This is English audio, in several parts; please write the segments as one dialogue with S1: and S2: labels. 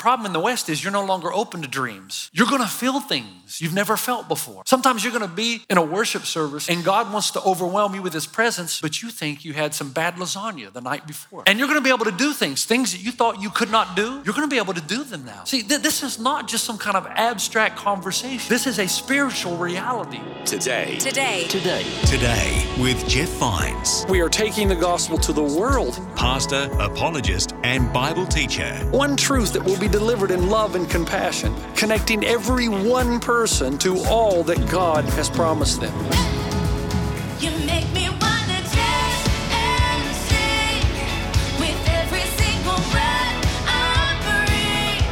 S1: The problem in the West is you're no longer open to dreams. You're gonna feel things you've never felt before. Sometimes you're gonna be in a worship service and God wants to overwhelm you with His presence, but you think you had some bad lasagna the night before. And you're gonna be able to do things, things that you thought you could not do, you're gonna be able to do them now. See, th- this is not just some kind of abstract conversation, this is a spiritual reality.
S2: Today.
S3: Today.
S1: Today.
S2: Today with Jeff Vines,
S4: We are taking the gospel to the world.
S2: pastor, apologist, and Bible teacher.
S4: One truth that will be delivered in love and compassion, connecting every one person to all that God has promised them.
S5: You make me wanna dance and sing with every single breath I breathe.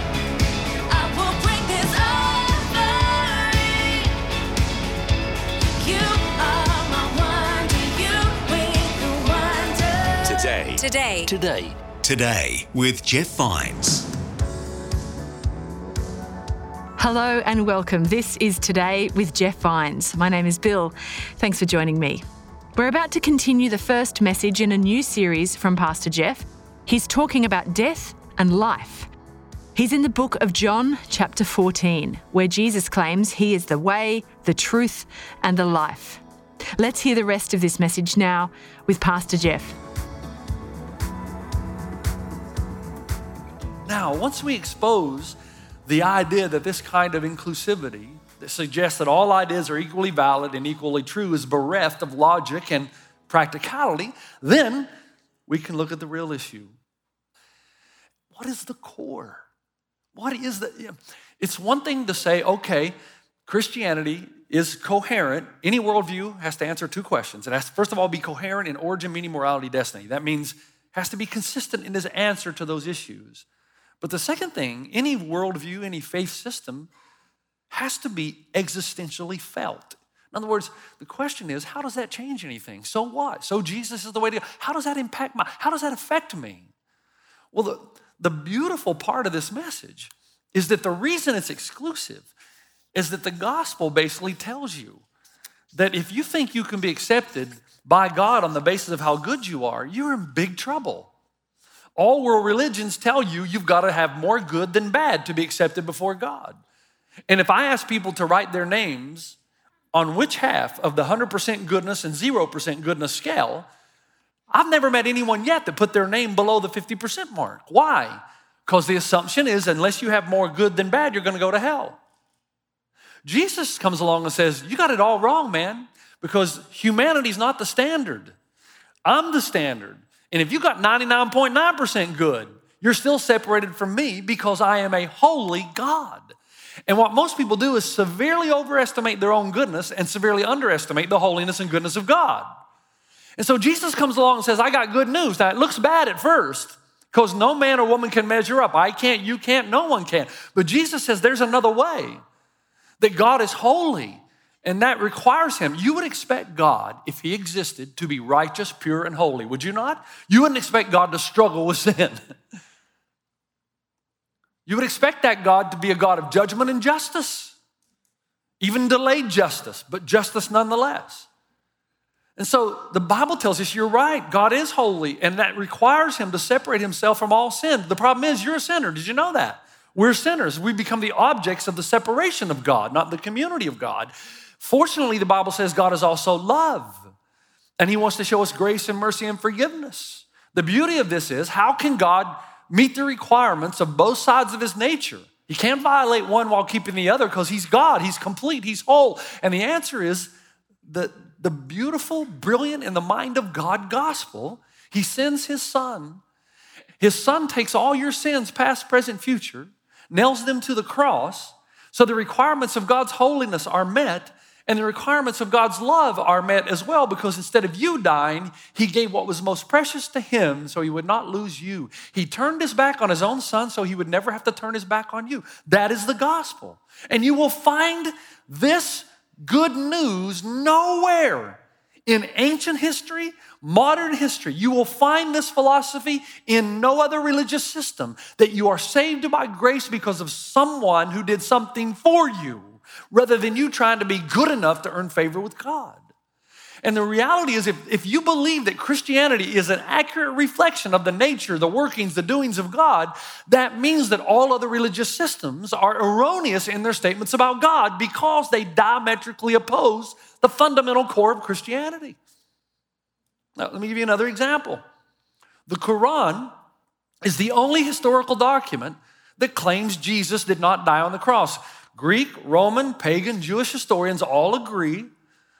S5: I will bring this offering. You are my wonder. You with the wonder.
S2: Today.
S3: Today.
S1: Today.
S2: Today with Jeff Vines.
S6: Hello and welcome. This is Today with Jeff Vines. My name is Bill. Thanks for joining me. We're about to continue the first message in a new series from Pastor Jeff. He's talking about death and life. He's in the book of John, chapter 14, where Jesus claims he is the way, the truth, and the life. Let's hear the rest of this message now with Pastor Jeff.
S1: Now, once we expose the idea that this kind of inclusivity that suggests that all ideas are equally valid and equally true is bereft of logic and practicality, then we can look at the real issue. What is the core? What is the. It's one thing to say, okay, Christianity is coherent. Any worldview has to answer two questions. It has to, first of all, be coherent in origin, meaning, morality, destiny. That means has to be consistent in his answer to those issues. But the second thing, any worldview, any faith system has to be existentially felt. In other words, the question is, how does that change anything? So what? So Jesus is the way to go. How does that impact my, how does that affect me? Well, the, the beautiful part of this message is that the reason it's exclusive is that the gospel basically tells you that if you think you can be accepted by God on the basis of how good you are, you're in big trouble. All world religions tell you you've got to have more good than bad to be accepted before God. And if I ask people to write their names on which half of the 100% goodness and 0% goodness scale, I've never met anyone yet that put their name below the 50% mark. Why? Because the assumption is unless you have more good than bad, you're going to go to hell. Jesus comes along and says, You got it all wrong, man, because humanity's not the standard. I'm the standard. And if you got 99.9% good, you're still separated from me because I am a holy God. And what most people do is severely overestimate their own goodness and severely underestimate the holiness and goodness of God. And so Jesus comes along and says, I got good news. Now, it looks bad at first because no man or woman can measure up. I can't, you can't, no one can. But Jesus says there's another way that God is holy and that requires him. You would expect God, if he existed, to be righteous, pure, and holy, would you not? You wouldn't expect God to struggle with sin. You would expect that God to be a God of judgment and justice, even delayed justice, but justice nonetheless. And so the Bible tells us you're right. God is holy, and that requires him to separate himself from all sin. The problem is you're a sinner. Did you know that? We're sinners. We become the objects of the separation of God, not the community of God. Fortunately, the Bible says God is also love, and he wants to show us grace and mercy and forgiveness. The beauty of this is how can God meet the requirements of both sides of his nature? He can't violate one while keeping the other because he's God, he's complete, he's whole. And the answer is that the beautiful, brilliant, in the mind of God gospel, he sends his son. His son takes all your sins, past, present, future, nails them to the cross. So the requirements of God's holiness are met, and the requirements of God's love are met as well, because instead of you dying, he gave what was most precious to him so he would not lose you. He turned his back on his own son so he would never have to turn his back on you. That is the gospel. And you will find this good news nowhere in ancient history, modern history. You will find this philosophy in no other religious system that you are saved by grace because of someone who did something for you rather than you trying to be good enough to earn favor with God. And the reality is, if, if you believe that Christianity is an accurate reflection of the nature, the workings, the doings of God, that means that all other religious systems are erroneous in their statements about God because they diametrically oppose the fundamental core of Christianity. Now, let me give you another example. The Quran is the only historical document that claims Jesus did not die on the cross. Greek, Roman, pagan, Jewish historians all agree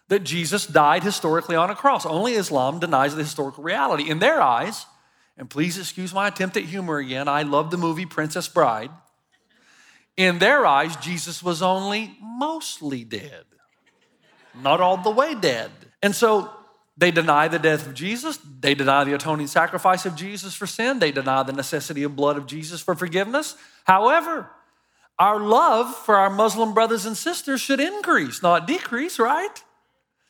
S1: that Jesus died historically on a cross. Only Islam denies the historical reality. In their eyes, and please excuse my attempt at humor again, I love the movie Princess Bride. In their eyes, Jesus was only mostly dead, not all the way dead. And so they deny the death of Jesus. They deny the atoning sacrifice of Jesus for sin. They deny the necessity of blood of Jesus for forgiveness. However, our love for our Muslim brothers and sisters should increase, not decrease, right?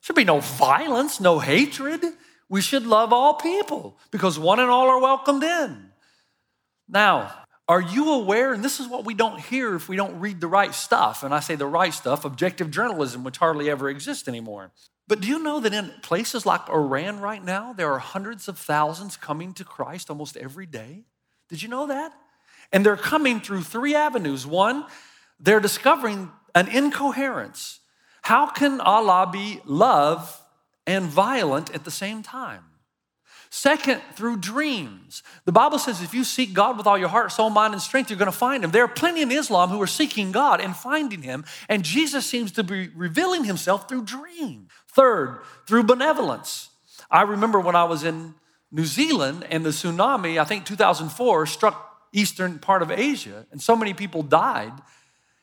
S1: Should be no violence, no hatred. We should love all people because one and all are welcomed in. Now, are you aware, and this is what we don't hear if we don't read the right stuff, and I say the right stuff, objective journalism, which hardly ever exists anymore. But do you know that in places like Iran right now, there are hundreds of thousands coming to Christ almost every day? Did you know that? And they're coming through three avenues. One, they're discovering an incoherence. How can Allah be love and violent at the same time? Second, through dreams. The Bible says if you seek God with all your heart, soul, mind, and strength, you're going to find Him. There are plenty in Islam who are seeking God and finding Him, and Jesus seems to be revealing Himself through dreams. Third, through benevolence. I remember when I was in New Zealand and the tsunami, I think 2004, struck eastern part of Asia, and so many people died.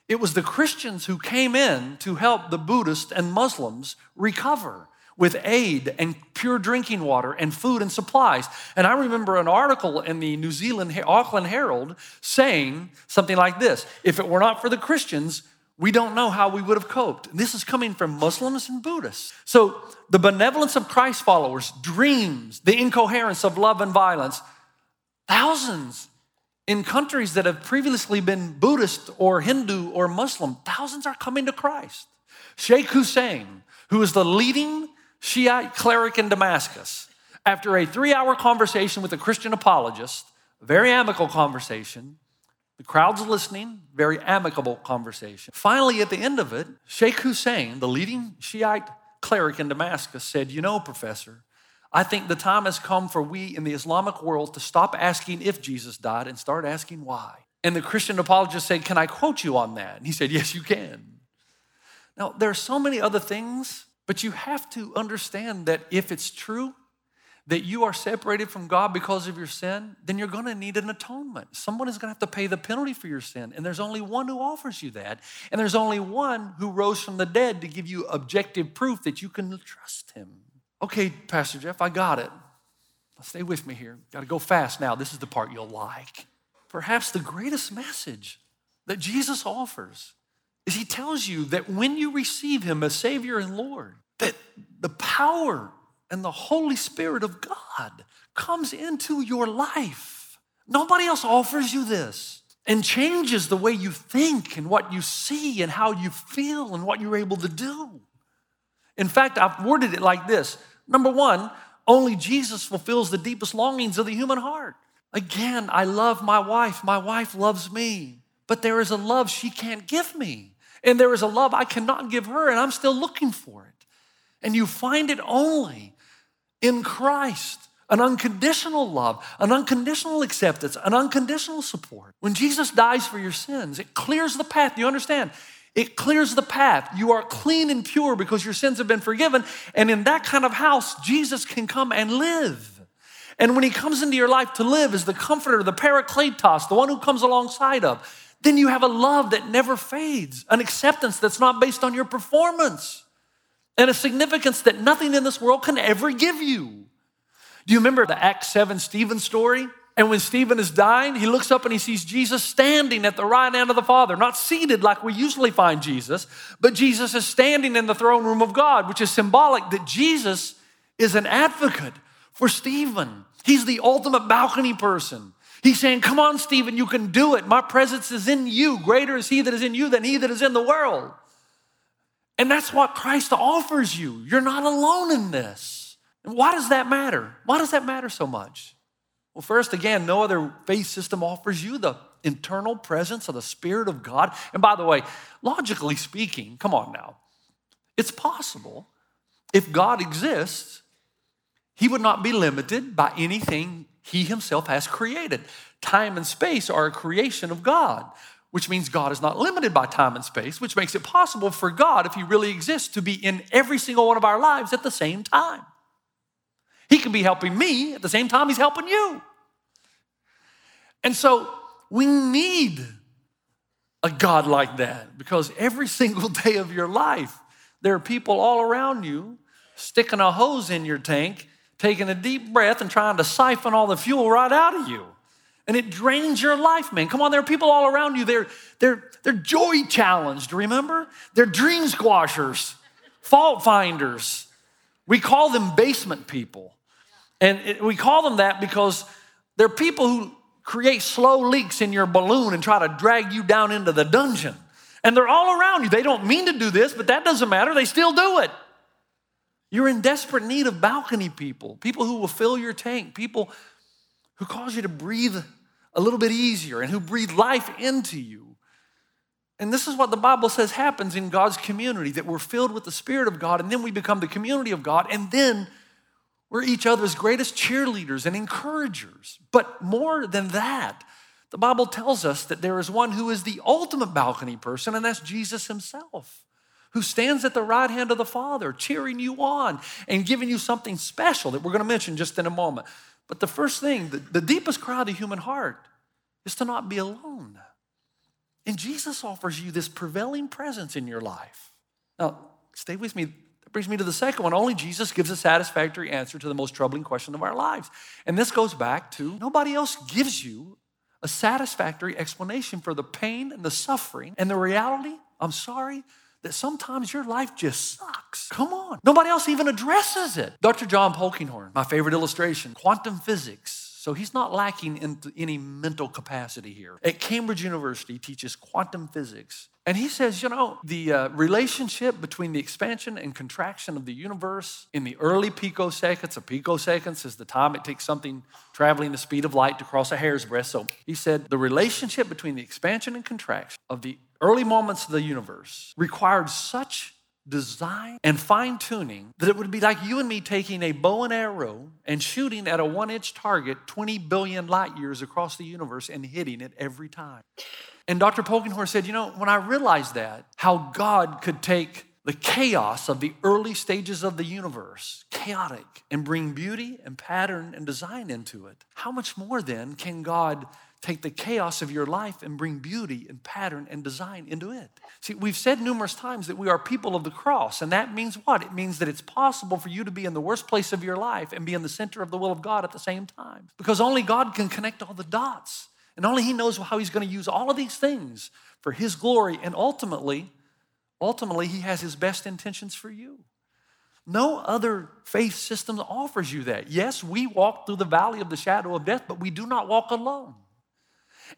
S1: It was the Christians who came in to help the Buddhists and Muslims recover with aid and pure drinking water and food and supplies. And I remember an article in the New Zealand Auckland Herald saying something like this If it were not for the Christians, we don't know how we would have coped. And this is coming from Muslims and Buddhists. So, the benevolence of Christ followers, dreams, the incoherence of love and violence, thousands in countries that have previously been Buddhist or Hindu or Muslim, thousands are coming to Christ. Sheikh Hussein, who is the leading Shiite cleric in Damascus, after a three hour conversation with a Christian apologist, very amicable conversation, the crowd's listening, very amicable conversation. Finally, at the end of it, Sheikh Hussein, the leading Shiite cleric in Damascus, said, You know, Professor, I think the time has come for we in the Islamic world to stop asking if Jesus died and start asking why. And the Christian apologist said, Can I quote you on that? And he said, Yes, you can. Now, there are so many other things, but you have to understand that if it's true, that you are separated from God because of your sin, then you're going to need an atonement. Someone is going to have to pay the penalty for your sin. And there's only one who offers you that. And there's only one who rose from the dead to give you objective proof that you can trust him. Okay, Pastor Jeff, I got it. Stay with me here. Got to go fast now. This is the part you'll like. Perhaps the greatest message that Jesus offers is he tells you that when you receive him as Savior and Lord, that the power and the Holy Spirit of God comes into your life. Nobody else offers you this and changes the way you think and what you see and how you feel and what you're able to do. In fact, I've worded it like this Number one, only Jesus fulfills the deepest longings of the human heart. Again, I love my wife, my wife loves me, but there is a love she can't give me. And there is a love I cannot give her, and I'm still looking for it. And you find it only in Christ an unconditional love, an unconditional acceptance, an unconditional support. When Jesus dies for your sins, it clears the path. You understand? It clears the path. You are clean and pure because your sins have been forgiven. And in that kind of house, Jesus can come and live. And when he comes into your life to live as the comforter, the parakletos, the one who comes alongside of, then you have a love that never fades, an acceptance that's not based on your performance, and a significance that nothing in this world can ever give you. Do you remember the Acts 7 Stephen story? And when Stephen is dying, he looks up and he sees Jesus standing at the right hand of the Father, not seated like we usually find Jesus, but Jesus is standing in the throne room of God, which is symbolic that Jesus is an advocate for Stephen. He's the ultimate balcony person. He's saying, Come on, Stephen, you can do it. My presence is in you. Greater is he that is in you than he that is in the world. And that's what Christ offers you. You're not alone in this. Why does that matter? Why does that matter so much? Well, first, again, no other faith system offers you the internal presence of the Spirit of God. And by the way, logically speaking, come on now, it's possible if God exists, he would not be limited by anything he himself has created. Time and space are a creation of God, which means God is not limited by time and space, which makes it possible for God, if he really exists, to be in every single one of our lives at the same time. He can be helping me at the same time he's helping you. And so we need a God like that because every single day of your life, there are people all around you sticking a hose in your tank, taking a deep breath, and trying to siphon all the fuel right out of you. And it drains your life, man. Come on, there are people all around you. They're, they're, they're joy challenged, remember? They're dream squashers, fault finders. We call them basement people. And it, we call them that because they're people who create slow leaks in your balloon and try to drag you down into the dungeon. And they're all around you. They don't mean to do this, but that doesn't matter. They still do it. You're in desperate need of balcony people, people who will fill your tank, people who cause you to breathe a little bit easier and who breathe life into you. And this is what the Bible says happens in God's community that we're filled with the Spirit of God, and then we become the community of God, and then we're each other's greatest cheerleaders and encouragers. But more than that, the Bible tells us that there is one who is the ultimate balcony person, and that's Jesus himself, who stands at the right hand of the Father, cheering you on and giving you something special that we're going to mention just in a moment. But the first thing, the, the deepest cry of the human heart is to not be alone. And Jesus offers you this prevailing presence in your life. Now, stay with me. Brings me to the second one. Only Jesus gives a satisfactory answer to the most troubling question of our lives. And this goes back to nobody else gives you a satisfactory explanation for the pain and the suffering and the reality, I'm sorry, that sometimes your life just sucks. Come on. Nobody else even addresses it. Dr. John Polkinghorne, my favorite illustration, quantum physics. So he's not lacking in any mental capacity here. At Cambridge University, he teaches quantum physics. And he says, you know, the uh, relationship between the expansion and contraction of the universe in the early picoseconds, a picosecond is the time it takes something traveling the speed of light to cross a hair's breadth. So he said, the relationship between the expansion and contraction of the early moments of the universe required such design and fine tuning that it would be like you and me taking a bow and arrow and shooting at a one inch target 20 billion light years across the universe and hitting it every time. And Dr. Polkinghorne said, You know, when I realized that, how God could take the chaos of the early stages of the universe, chaotic, and bring beauty and pattern and design into it, how much more then can God take the chaos of your life and bring beauty and pattern and design into it. See, we've said numerous times that we are people of the cross, and that means what? It means that it's possible for you to be in the worst place of your life and be in the center of the will of God at the same time. Because only God can connect all the dots, and only He knows how He's going to use all of these things for His glory, and ultimately, ultimately, He has His best intentions for you. No other faith system offers you that. Yes, we walk through the valley of the shadow of death, but we do not walk alone.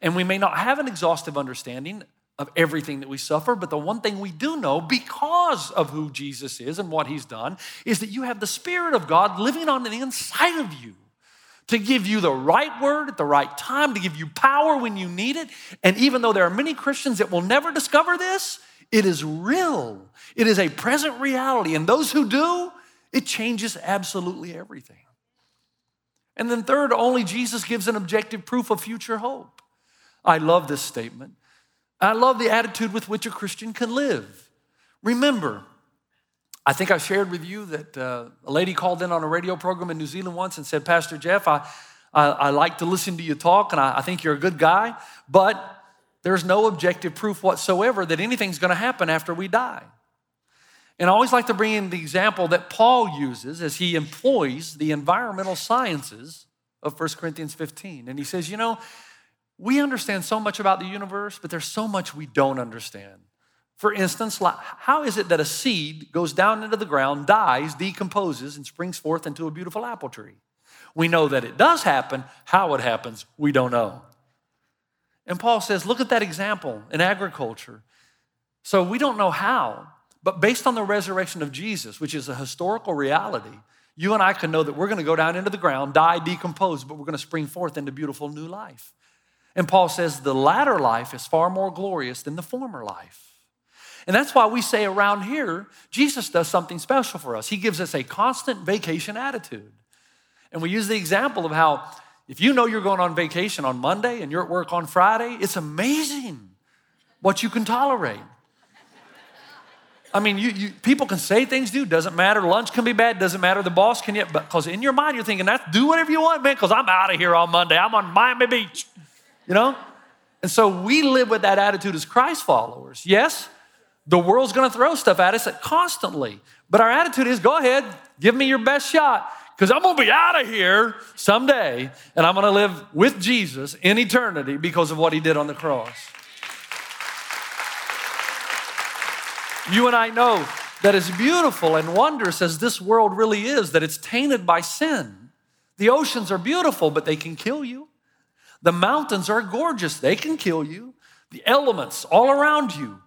S1: And we may not have an exhaustive understanding of everything that we suffer, but the one thing we do know because of who Jesus is and what he's done is that you have the Spirit of God living on the inside of you to give you the right word at the right time, to give you power when you need it. And even though there are many Christians that will never discover this, it is real. It is a present reality. And those who do, it changes absolutely everything. And then, third, only Jesus gives an objective proof of future hope. I love this statement. I love the attitude with which a Christian can live. Remember, I think I shared with you that uh, a lady called in on a radio program in New Zealand once and said, Pastor Jeff, I, I, I like to listen to you talk and I, I think you're a good guy, but there's no objective proof whatsoever that anything's going to happen after we die. And I always like to bring in the example that Paul uses as he employs the environmental sciences of 1 Corinthians 15. And he says, You know, we understand so much about the universe, but there's so much we don't understand. For instance, how is it that a seed goes down into the ground, dies, decomposes, and springs forth into a beautiful apple tree? We know that it does happen. How it happens, we don't know. And Paul says, look at that example in agriculture. So we don't know how, But based on the resurrection of Jesus, which is a historical reality, you and I can know that we're going to go down into the ground, die, decompose, but we're going to spring forth into beautiful new life. And Paul says the latter life is far more glorious than the former life. And that's why we say around here, Jesus does something special for us. He gives us a constant vacation attitude. And we use the example of how if you know you're going on vacation on Monday and you're at work on Friday, it's amazing what you can tolerate. I mean, you, you, people can say things, dude. Doesn't matter. Lunch can be bad. Doesn't matter. The boss can yet, because in your mind you're thinking, "That's do whatever you want, man." Because I'm out of here on Monday. I'm on Miami Beach, you know. And so we live with that attitude as Christ followers. Yes, the world's to throw stuff at us constantly, but our attitude is, "Go ahead, give me your best shot." Because I'm gonna be out of here someday and I'm gonna live with Jesus in eternity because of what he did on the cross. You and I know that as beautiful and wondrous as this world really is, that it's tainted by sin. The oceans are beautiful, but they can kill you. The mountains are gorgeous, they can kill you. The elements all around you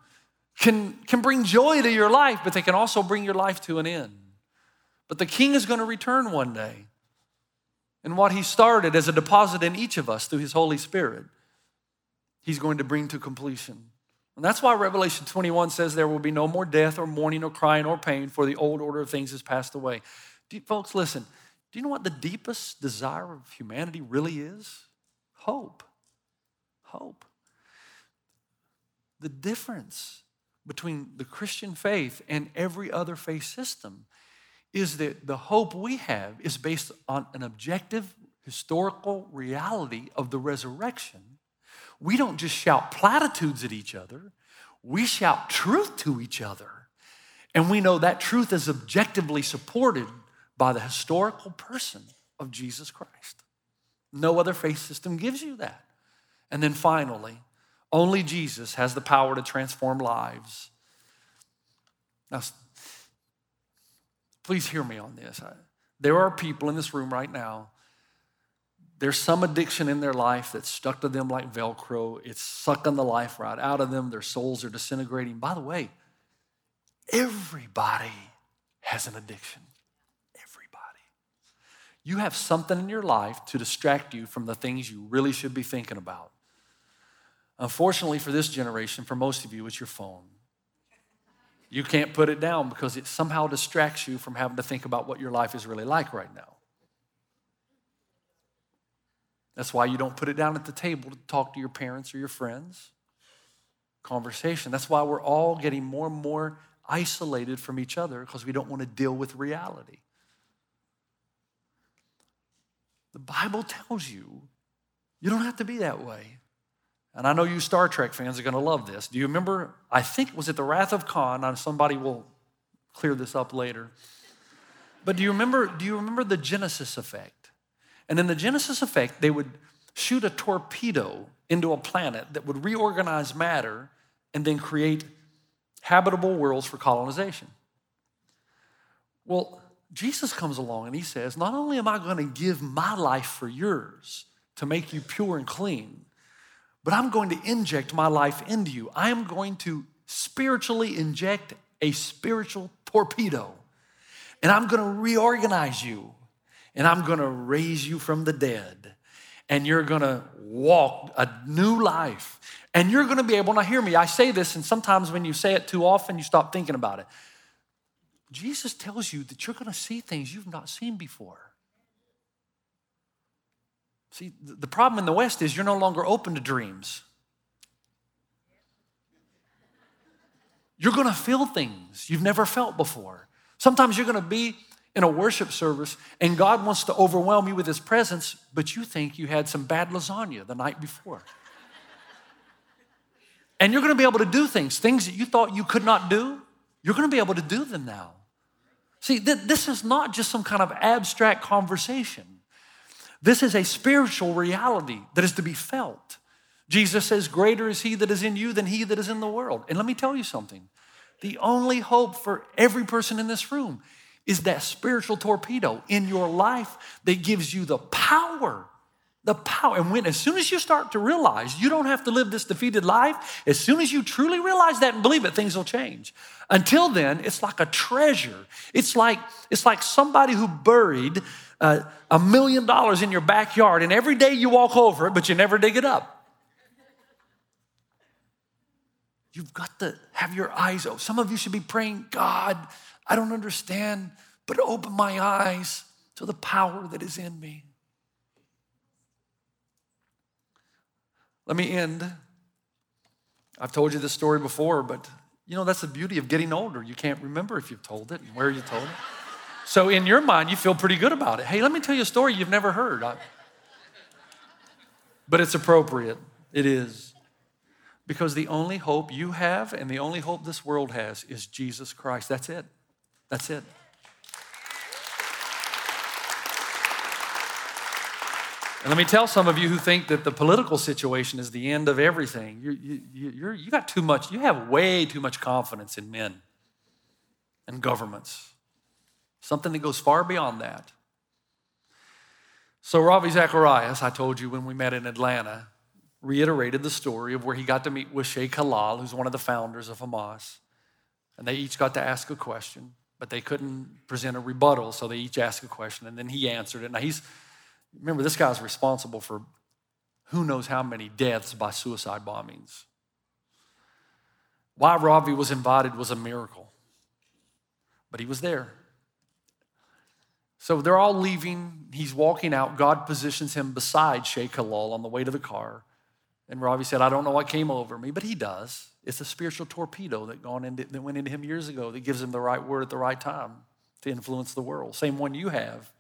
S1: can, can bring joy to your life, but they can also bring your life to an end. But the king is going to return one day. And what he started as a deposit in each of us through his Holy Spirit, he's going to bring to completion. And that's why Revelation 21 says there will be no more death or mourning or crying or pain, for the old order of things has passed away. You- folks, listen, do you know what the deepest desire of humanity really is? Hope. Hope. The difference between the Christian faith and every other faith system is that the hope we have is based on an objective historical reality of the resurrection. We don't just shout platitudes at each other, we shout truth to each other. And we know that truth is objectively supported by the historical person of Jesus Christ. No other faith system gives you that. And then finally, only Jesus has the power to transform lives. Now, please hear me on this. There are people in this room right now, there's some addiction in their life that's stuck to them like Velcro. It's sucking the life right out of them. Their souls are disintegrating. By the way, everybody has an addiction. You have something in your life to distract you from the things you really should be thinking about. Unfortunately, for this generation, for most of you, it's your phone. You can't put it down because it somehow distracts you from having to think about what your life is really like right now. That's why you don't put it down at the table to talk to your parents or your friends. Conversation. That's why we're all getting more and more isolated from each other because we don't want to deal with reality. The Bible tells you you don't have to be that way. And I know you Star Trek fans are going to love this. Do you remember? I think it was it the Wrath of Khan? Somebody will clear this up later. But do you remember? Do you remember the Genesis effect? And in the Genesis effect, they would shoot a torpedo into a planet that would reorganize matter and then create habitable worlds for colonization. Well, Jesus comes along and he says, Not only am I going to give my life for yours to make you pure and clean, but I'm going to inject my life into you. I am going to spiritually inject a spiritual torpedo, and I'm going to reorganize you, and I'm going to raise you from the dead, and you're going to walk a new life. And you're going to be able, now hear me, I say this, and sometimes when you say it too often, you stop thinking about it. Jesus tells you that you're going to see things you've not seen before. See, the problem in the West is you're no longer open to dreams. You're gonna feel things you've never felt before. Sometimes you're gonna be in a worship service and God wants to overwhelm you with His presence, but you think you had some bad lasagna the night before. And you're gonna be able to do things, things that you thought you could not do, you're gonna be able to do them now. See, th- this is not just some kind of abstract conversation. This is a spiritual reality that is to be felt. Jesus says, Greater is he that is in you than he that is in the world. And let me tell you something the only hope for every person in this room is that spiritual torpedo in your life that gives you the power The power. And when, as soon as you start to realize you don't have to live this defeated life, as soon as you truly realize that and believe it, things will change. Until then, it's like a treasure. It's like, it's like somebody who buried uh, a million dollars in your backyard, and every day you walk over it, but you never dig it up. You've got to have your eyes open. Some of you should be praying, God, I don't understand, but open my eyes to the power that is in me. Let me end. I've told you this story before, but you know, that's the beauty of getting older. You can't remember if you've told it and where you told it. So, in your mind, you feel pretty good about it. Hey, let me tell you a story you've never heard. I- but it's appropriate. It is. Because the only hope you have and the only hope this world has is Jesus Christ. That's it. That's it. And let me tell some of you who think that the political situation is the end of everything. You, you, you, you're, you got too much, you have way too much confidence in men and governments. Something that goes far beyond that. So, Ravi Zacharias, I told you when we met in Atlanta, reiterated the story of where he got to meet with Sheikh Halal, who's one of the founders of Hamas. And they each got to ask a question, but they couldn't present a rebuttal, so they each asked a question, and then he answered it. Now, he's Remember, this guy's responsible for who knows how many deaths by suicide bombings. Why Ravi was invited was a miracle, but he was there. So they're all leaving. He's walking out. God positions him beside Sheikh Halal on the way to the car. And Ravi said, I don't know what came over me, but he does. It's a spiritual torpedo that, gone into, that went into him years ago that gives him the right word at the right time to influence the world. Same one you have.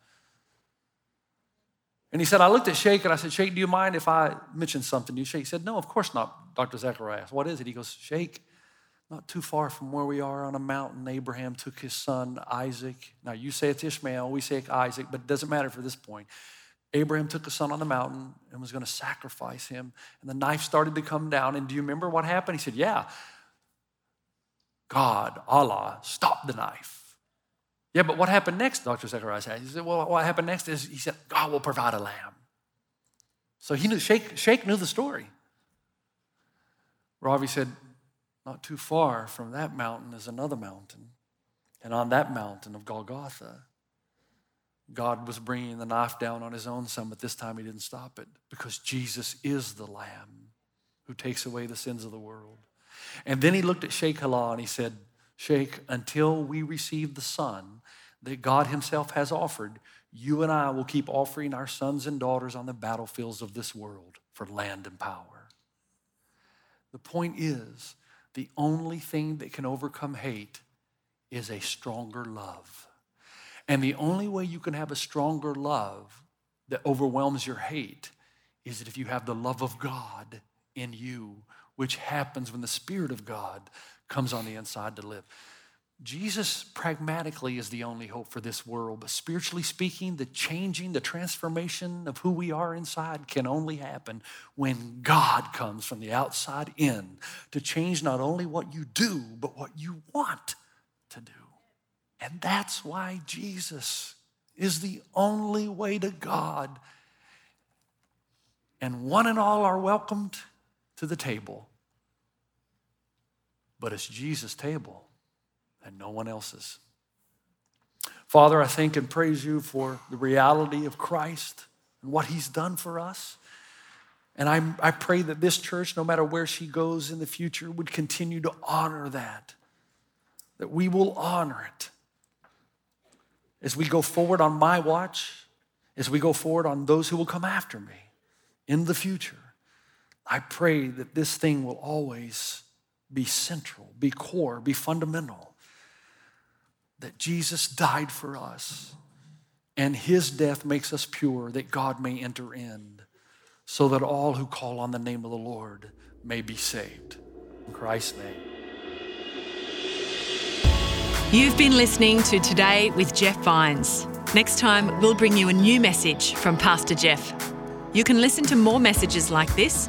S1: And he said, I looked at Sheikh and I said, Sheikh, do you mind if I mention something to you? Sheikh said, No, of course not, Dr. Zacharias. What is it? He goes, Sheikh, not too far from where we are on a mountain, Abraham took his son Isaac. Now you say it's Ishmael, we say it's Isaac, but it doesn't matter for this point. Abraham took a son on the mountain and was going to sacrifice him. And the knife started to come down. And do you remember what happened? He said, Yeah. God, Allah, stopped the knife. Yeah, but what happened next, Dr. Zacharias said? He said, Well, what happened next is he said, God will provide a lamb. So he knew, Sheikh, Sheikh knew the story. Ravi said, Not too far from that mountain is another mountain. And on that mountain of Golgotha, God was bringing the knife down on his own son, but this time he didn't stop it because Jesus is the Lamb who takes away the sins of the world. And then he looked at Sheikh Halal and he said, Sheikh, until we receive the Son that God Himself has offered, you and I will keep offering our sons and daughters on the battlefields of this world for land and power. The point is, the only thing that can overcome hate is a stronger love. And the only way you can have a stronger love that overwhelms your hate is that if you have the love of God in you, which happens when the Spirit of God comes on the inside to live. Jesus pragmatically is the only hope for this world, but spiritually speaking, the changing, the transformation of who we are inside can only happen when God comes from the outside in to change not only what you do, but what you want to do. And that's why Jesus is the only way to God. And one and all are welcomed to the table. But it's Jesus' table and no one else's. Father, I thank and praise you for the reality of Christ and what he's done for us. And I, I pray that this church, no matter where she goes in the future, would continue to honor that, that we will honor it as we go forward on my watch, as we go forward on those who will come after me in the future. I pray that this thing will always be central, be core, be fundamental. That Jesus died for us and his death makes us pure that God may enter in so that all who call on the name of the Lord may be saved. In Christ's name.
S6: You've been listening to Today with Jeff Vines. Next time, we'll bring you a new message from Pastor Jeff. You can listen to more messages like this.